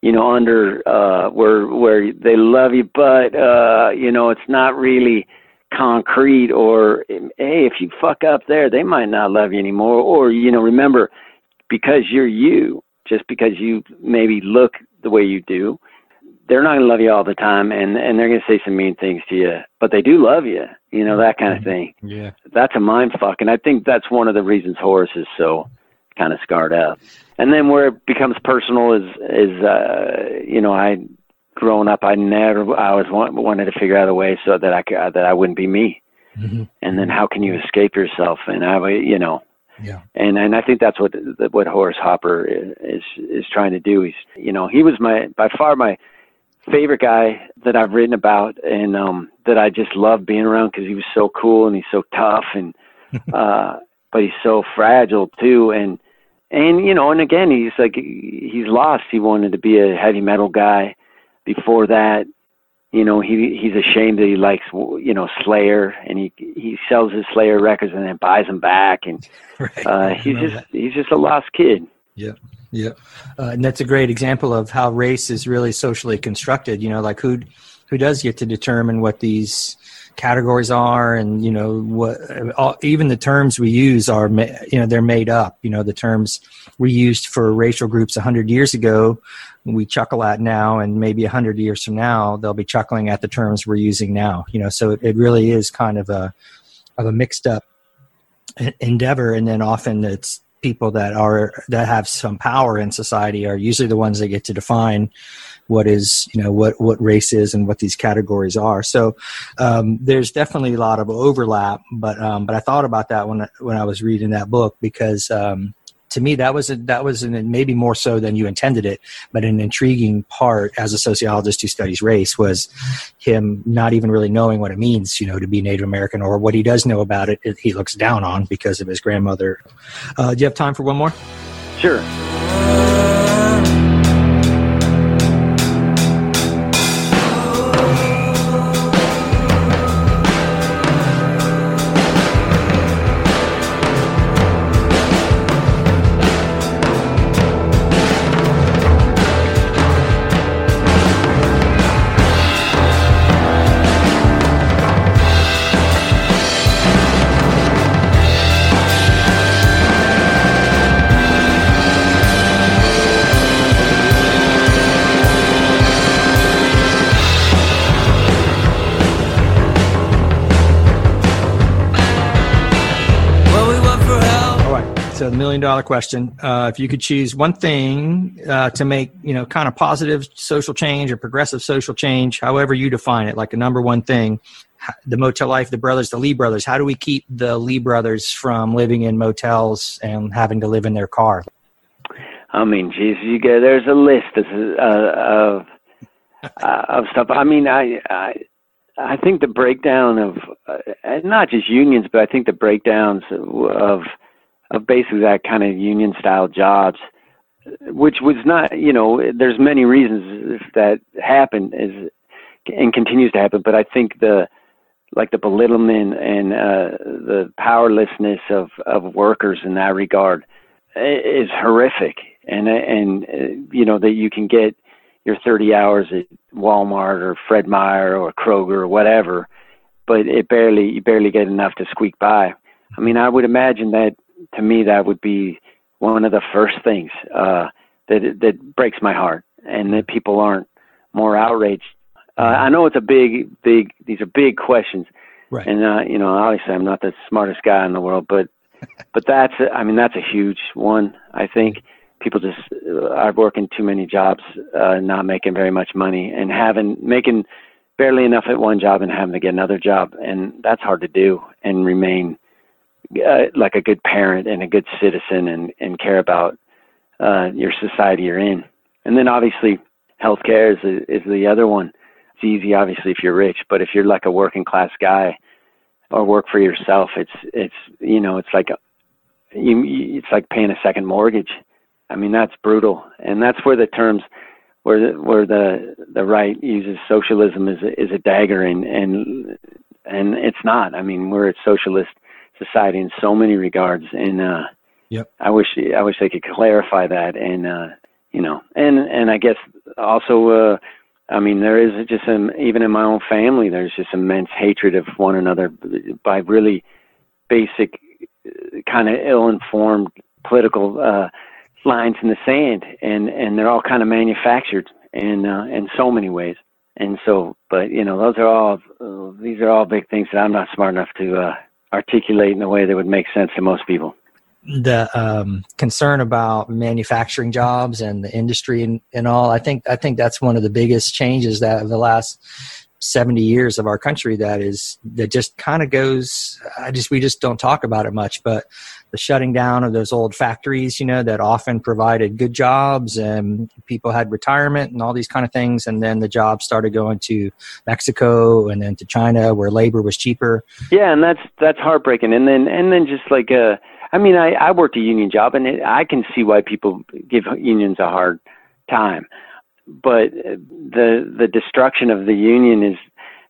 you know, under uh, where where they love you, but uh, you know, it's not really concrete. Or hey, if you fuck up there, they might not love you anymore. Or you know, remember, because you're you, just because you maybe look the way you do, they're not gonna love you all the time, and and they're gonna say some mean things to you, but they do love you. You know that kind of thing Yeah. that's a mind fuck, and I think that's one of the reasons Horace is so kind of scarred up. And then where it becomes personal is is uh, you know I growing up I never I want, wanted to figure out a way so that I could, that I wouldn't be me. Mhm. And then how can you escape yourself? And I you know Yeah. and and I think that's what what Horace Hopper is is trying to do. He's you know he was my by far my favorite guy that I've written about, and um, that I just love being around because he was so cool and he's so tough, and [laughs] uh, but he's so fragile too, and and you know, and again, he's like he's lost. He wanted to be a heavy metal guy. Before that, you know, he he's ashamed that he likes you know Slayer, and he he sells his Slayer records and then buys them back, and [laughs] Right. uh, he's just he's just a lost kid. Yeah, uh, and that's a great example of how race is really socially constructed. You know, like who who does get to determine what these categories are, and you know what all, even the terms we use are ma- you know they're made up. You know, the terms we used for racial groups hundred years ago, we chuckle at now, and maybe hundred years from now they'll be chuckling at the terms we're using now. You know, so it, it really is kind of a of a mixed up endeavor, and then often it's people that are that have some power in society are usually the ones that get to define what is you know what what race is and what these categories are. So um, there's definitely a lot of overlap. But um, but I thought about that when when I was reading that book because um, to me that was a, that was an, maybe more so than you intended it but an intriguing part as a sociologist who studies race was him not even really knowing what it means you know to be native american or what he does know about it, he looks down on because of his grandmother. Uh, do you have time for one more? Sure million dollar question. Uh, if you could choose one thing uh, to make, you know, kind of positive social change or progressive social change, however you define it, like a number one thing, the motel life, the brothers, the Lee brothers. How do we keep the Lee brothers from living in motels and having to live in their car? I mean, Jesus, you get there's a list of uh, of, uh, stuff. I mean, I, I I think the breakdown of uh, not just unions, but I think the breakdowns of of basically that kind of union style jobs, which was not, you know, there's many reasons that happened is and continues to happen, but I think the like the belittlement and uh, the powerlessness of of workers in that regard is horrific, and and uh, you know that you can get your 30 hours at Walmart or Fred Meyer or Kroger or whatever, but it barely you barely get enough to squeak by. I mean, I would imagine that to me that would be one of the first things uh, that that breaks my heart, and that people aren't more outraged. Uh, I know it's a big, big. These are big questions, right. and uh, you know, obviously, I'm not the smartest guy in the world, but [laughs] but that's, I mean, that's a huge one. I think people just uh, are working too many jobs, uh, not making very much money, and having making barely enough at one job and having to get another job, and that's hard to do and remain uh, like a good parent and a good citizen and, and care about uh, your society you're in. And then obviously healthcare is, the, is the other one. It's easy, obviously, if you're rich, but if you're like a working class guy or work for yourself, it's, it's, you know, it's like, you, it's like paying a second mortgage. I mean, that's brutal. And that's where the terms, where the, where the, the right uses socialism as a, is a dagger and, and, and it's not. I mean, we're a socialist society in so many regards, and uh, yep. I wish I wish they could clarify that, and uh, you know, and and I guess also, uh, I mean, there is just some even in my own family, there's just immense hatred of one another by really basic, uh, kind of ill-informed political uh, lines in the sand, and and they're all kind of manufactured in uh, in so many ways. And so, but you know, those are all uh, these are all big things that I'm not smart enough to uh, articulate in a way that would make sense to most people. The um, concern about manufacturing jobs and the industry and, and all, I think I think that's one of the biggest changes that the last 70 years of our country that is that just kind of goes i just we just don't talk about it much but the shutting down of those old factories, you know, that often provided good jobs and people had retirement and all these kind of things. And then the jobs started going to Mexico and then to China where labor was cheaper. Yeah. And that's, that's heartbreaking. And then, and then just like, uh, I mean, I, I worked a union job and it, I can see why people give unions a hard time, but the, the destruction of the union is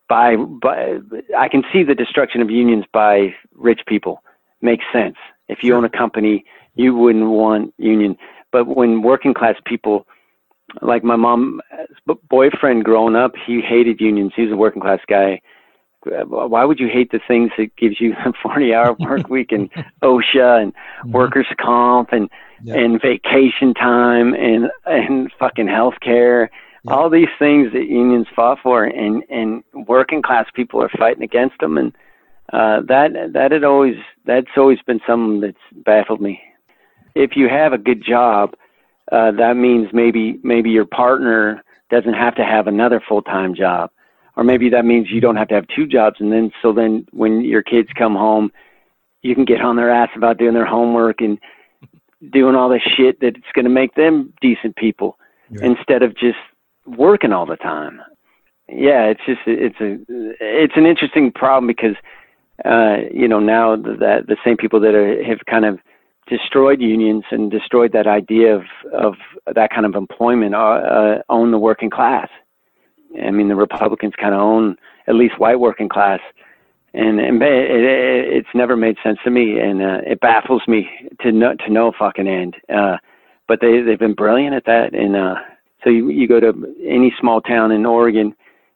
by, by, I can see the destruction of unions by rich people makes sense if you own a company, you wouldn't want union. But when working class people, like my mom's boyfriend growing up, he hated unions. He was a working class guy. Why would you hate the things that gives you a 40 hour [laughs] work week and OSHA and mm-hmm. workers comp and, yeah. and vacation time and, and fucking health care? Yeah. All these things that unions fought for and, and working class people are fighting against them. And, uh, that that had always that's always been something that's baffled me. if you have a good job, uh, that means maybe maybe your partner doesn't have to have another full time job, or maybe that means you don't have to have two jobs. And then so then when your kids come home, you can get on their ass about doing their homework and doing all the shit that's going to make them decent people Right. instead of just working all the time. Yeah, it's just it's a it's an interesting problem because uh, you know now that the same people that are, have kind of destroyed unions and destroyed that idea of of that kind of employment uh, own the working class. I mean, the Republicans kind of own at least white working class, and and it, it, it's never made sense to me, and uh, it baffles me to no to no fucking end. Uh, but they they've been brilliant at that, and so you you go to any small town in Oregon,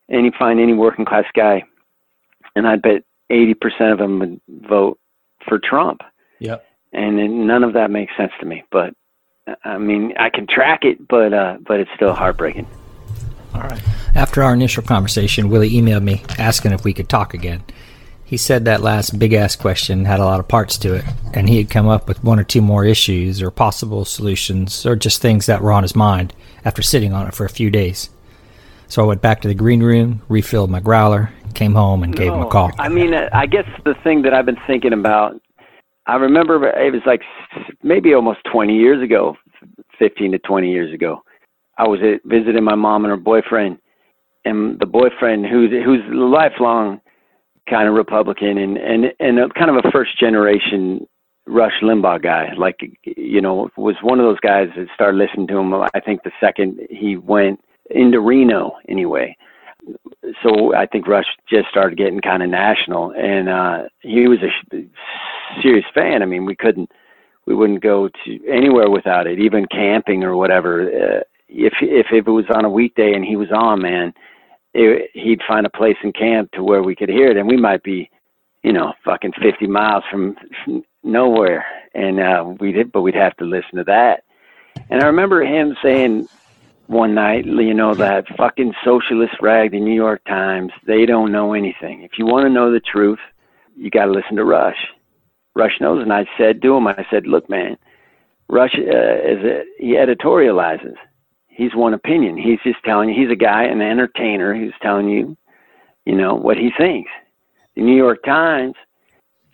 and you find any working class guy, and I bet eighty percent of them would vote for Trump Yeah. and then none of that makes sense to me. But I mean, I can track it, but uh, but it's still heartbreaking. All right. After our initial conversation, Willy emailed me asking if we could talk again. He said that last big ass question had a lot of parts to it, and he had come up with one or two more issues or possible solutions or just things that were on his mind after sitting on it for a few days. So I went back to the green room, refilled my growler, came home, and gave him a call. I mean, uh, I guess the thing that I've been thinking about, I remember it was like maybe almost 20 years ago, 15 to 20 years ago. I was at, visiting my mom and her boyfriend, and the boyfriend who's who's lifelong kind of Republican and and and a, kind of a first generation Rush Limbaugh guy. Like you know, was one of those guys that started listening to him. I think the second he went into Reno, anyway so I think Rush just started getting kind of national, and uh, he was a serious fan. I mean, we couldn't, we wouldn't go to anywhere without it, even camping or whatever. Uh, if if if it was on a weekday and he was on, man, it, he'd find a place in camp to where we could hear it, and we might be, you know, fucking 50 miles from, nowhere, and uh, we'd but we'd have to listen to that. And I remember him saying one night, you know, that fucking socialist rag, the New York Times, they don't know anything. If you want to know the truth, you got to listen to Rush. Rush knows. And I said to him, I said, look, man, Rush uh, is a, he editorializes. He's one opinion. He's just telling you, he's a guy, an entertainer who's telling you, you know, what he thinks. The New York Times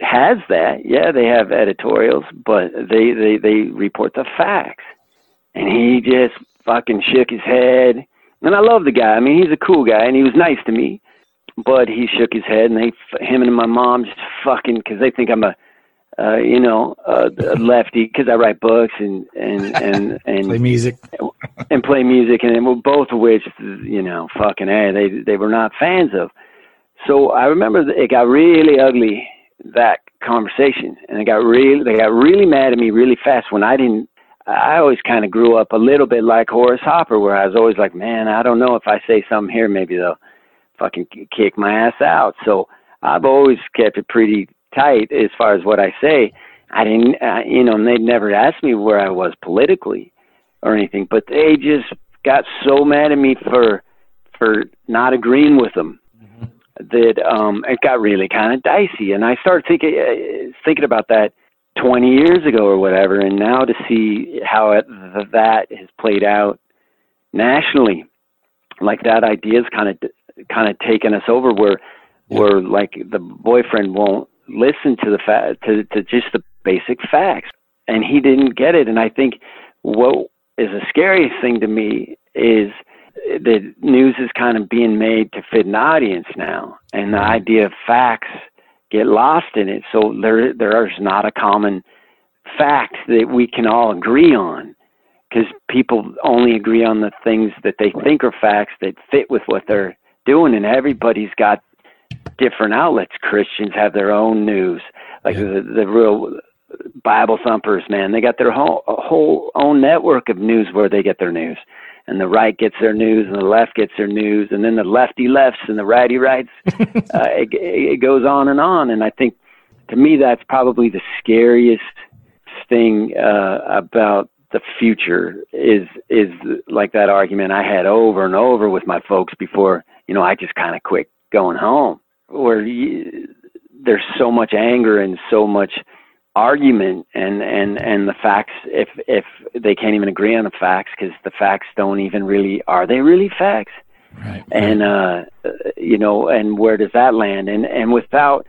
has that. Yeah, they have editorials, but they, they, they report the facts. And he just fucking shook his head. And I love the guy. I mean, he's a cool guy, and he was nice to me. But he shook his head, and they, him and my mom, just fucking, because they think I'm a, uh, you know, a, a [laughs] lefty, because I write books and and and [laughs] and Play music. and play music, and then both of which, you know, fucking a, they they were not fans of. So I remember it got really ugly that conversation, and it got really they got really mad at me really fast when I didn't. I always kind of grew up a little bit like Horace Hopper, where I was always like, man, I don't know if I say something here, maybe they'll fucking kick my ass out. So I've always kept it pretty tight as far as what I say. I didn't, uh, you know, and they'd never asked me where I was politically or anything, but they just got so mad at me for for not agreeing with them that um it got really kind of dicey and I started thinking uh, thinking about that 20 years ago or whatever and now to see how it, that has played out nationally like that idea's kind of kind of taken us over where where like the boyfriend won't listen to the fa- to to just the basic facts. And he didn't get it and I think what is the scariest thing to me is that news is kind of being made to fit an audience now, and the mm-hmm. idea of facts get lost in it. So there, there is not a common fact that we can all agree on, because people only agree on the things that they think are facts that fit with what they're doing, and everybody's got different outlets. Christians have their own news, like the the real Bible thumpers, man. They got their whole whole own network of news where they get their news and the right gets their news and the left gets their news and then the lefty lefts and the righty rights. [laughs] Uh, it, it goes on and on and i think to me that's probably the scariest thing uh, about the future is is like that argument i had over and over with my folks before you know i just kind of quit going home where you, there's so much anger and so much argument and and and the facts if if they can't even agree on the facts because the facts don't even really are they really facts? Right. and uh you know and where does that land? And and without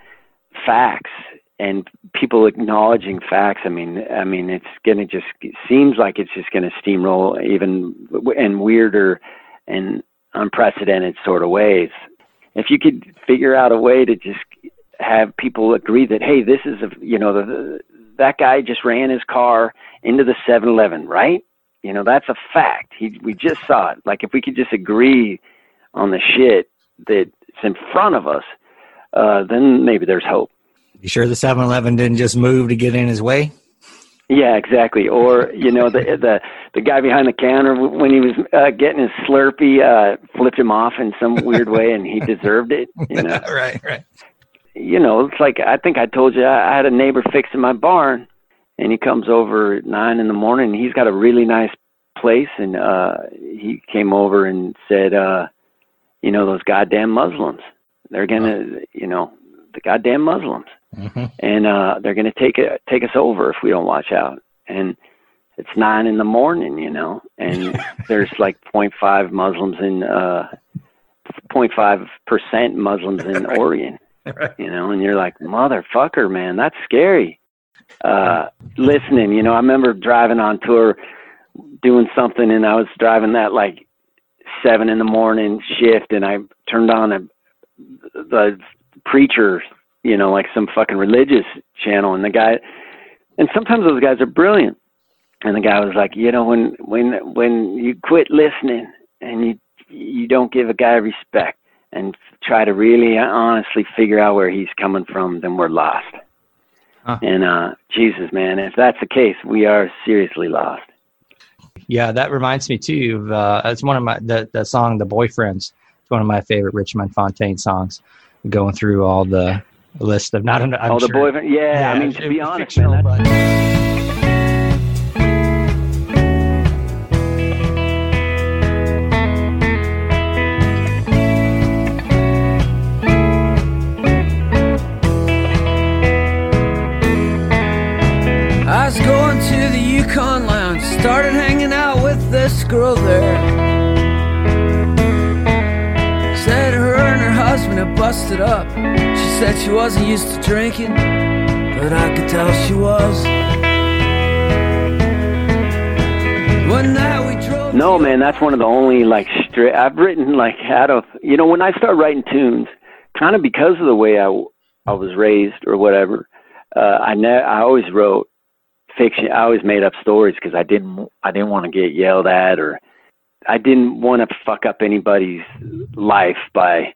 facts and people acknowledging facts i mean i mean it's gonna just it seems like it's just gonna steamroll even w- in weirder and unprecedented sort of ways. If you could figure out a way to just have people agree that hey this is a you know the, that guy just ran his car into the 7-eleven right? You know that's a fact. He we just saw it. Like if we could just agree on the shit that's in front of us uh then maybe there's hope. You sure the 7-Eleven didn't just move to get in his way? yeah exactly. Or you know the the the guy behind the counter when he was uh, getting his slurpee uh flipped him off in some weird way and he [laughs] deserved it you know? [laughs] Right, right. You know, it's like I think I told you I I had a neighbor fixing my barn, and he comes over at nine in the morning. And he's got a really nice place, and uh, he came over and said, uh, you know, those goddamn Muslims, they're gonna, you know, the goddamn Muslims, hmm and uh, they're gonna take it take us over if we don't watch out. And it's nine in the morning, you know, and [laughs] there's like 0.5 Muslims in uh, 0.5 percent Muslims in [laughs] Oregon Right. [laughs] you know, and you're like, motherfucker, man, that's scary. Uh, listening, you know, I remember driving on tour, doing something, and I was driving that like seven in the morning shift, and I turned on a the preacher, you know, like some fucking religious channel, and the guy, and sometimes those guys are brilliant, and the guy was like, you know, when when when you quit listening and you you don't give a guy respect and try to really honestly figure out where he's coming from, then we're lost. Huh. And uh, Jesus, man, if that's the case, we are seriously lost. Yeah, that reminds me too of uh, it's one of my the, the song "The Boyfriends." It's one of my favorite Richmond Fontaine songs. Going through all the list of not. I'm oh, the sure- boyfriend. Yeah, I mean, to be honest, man, I was going to the Yukon Lounge, started hanging out with this girl there. Said her and her husband had busted up. She said she wasn't used to drinking, but I could tell she was. One night we drove. No, man, that's one of the only like straight. I've written like out of you know when I start writing tunes, kind of because of the way I I was raised or whatever. Uh, I ne- I always wrote fiction. I always made up stories because I didn't I didn't want to get yelled at or I didn't want to fuck up anybody's life by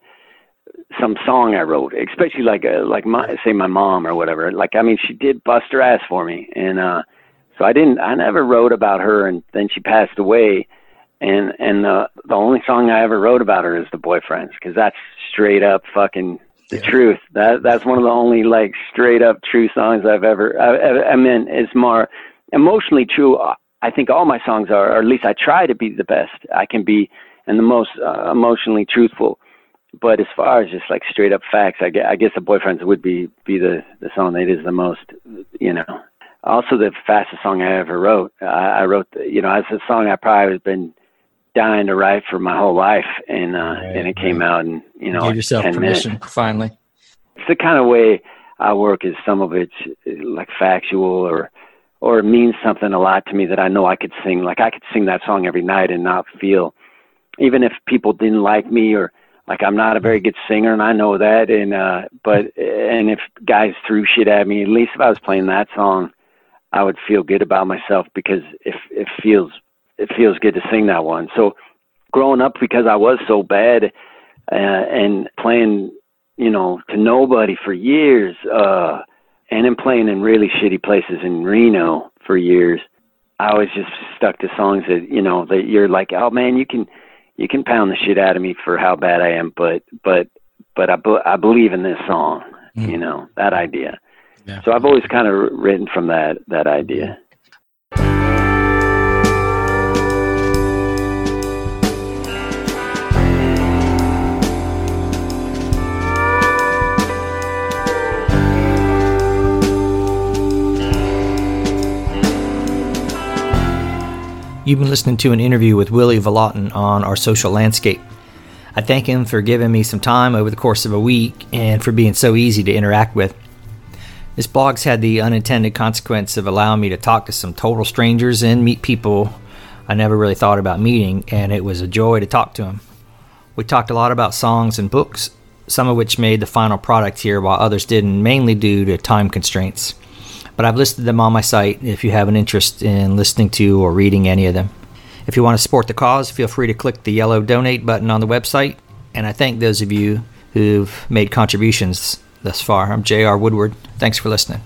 some song I wrote, especially like a, like my say my mom or whatever. Like I mean, she did bust her ass for me, and uh, so I didn't. I never wrote about her, and then she passed away, and and the the only song I ever wrote about her is the boyfriends, because that's straight up fucking the Yeah. truth. That that's one of the only like straight up true songs I've ever. I, I, mean, it's more emotionally true. I think all my songs are, or at least I try to be the best I can be, and the most uh, emotionally truthful. But as far as just like straight up facts, I guess, I guess the boyfriends would be be the the song that is the most, you know. Also, the fastest song I ever wrote. I, I wrote, the, you know, it's a song I probably have been dying to write for my whole life, and uh, Right, and it came out and you know Give yourself 10 minutes permission finally. it's the kind of way I work is some of it's uh, like factual or or it means something a lot to me that I know I could sing. Like I could sing that song every night and not feel even if people didn't like me or like I'm not a very good singer and I know that and uh but and if guys threw shit at me, at least if I was playing that song, I would feel good about myself because if it feels it feels good to sing that one. So growing up because I was so bad uh, and playing you know, to nobody for years, uh, and then playing in really shitty places in Reno for years. I was just stuck to songs that, you know, that you're like, oh man, you can, you can pound the shit out of me for how bad I am, but, but, but I, be- I believe in this song, Mm. you know, that idea. Yeah. So I've always kind of written from that, that idea. You've been listening to an interview with Willy Vlautin on our social landscape. I thank him for giving me some time over the course of a week and for being so easy to interact with. This blog's had the unintended consequence of allowing me to talk to some total strangers and meet people I never really thought about meeting, and it was a joy to talk to them. We talked a lot about songs and books, some of which made the final product here, while others didn't, mainly due to time constraints. But I've listed them on my site if you have an interest in listening to or reading any of them. If you want to support the cause, feel free to click the yellow donate button on the website. And I thank those of you who've made contributions thus far. I'm J.R. Woodward. Thanks for listening.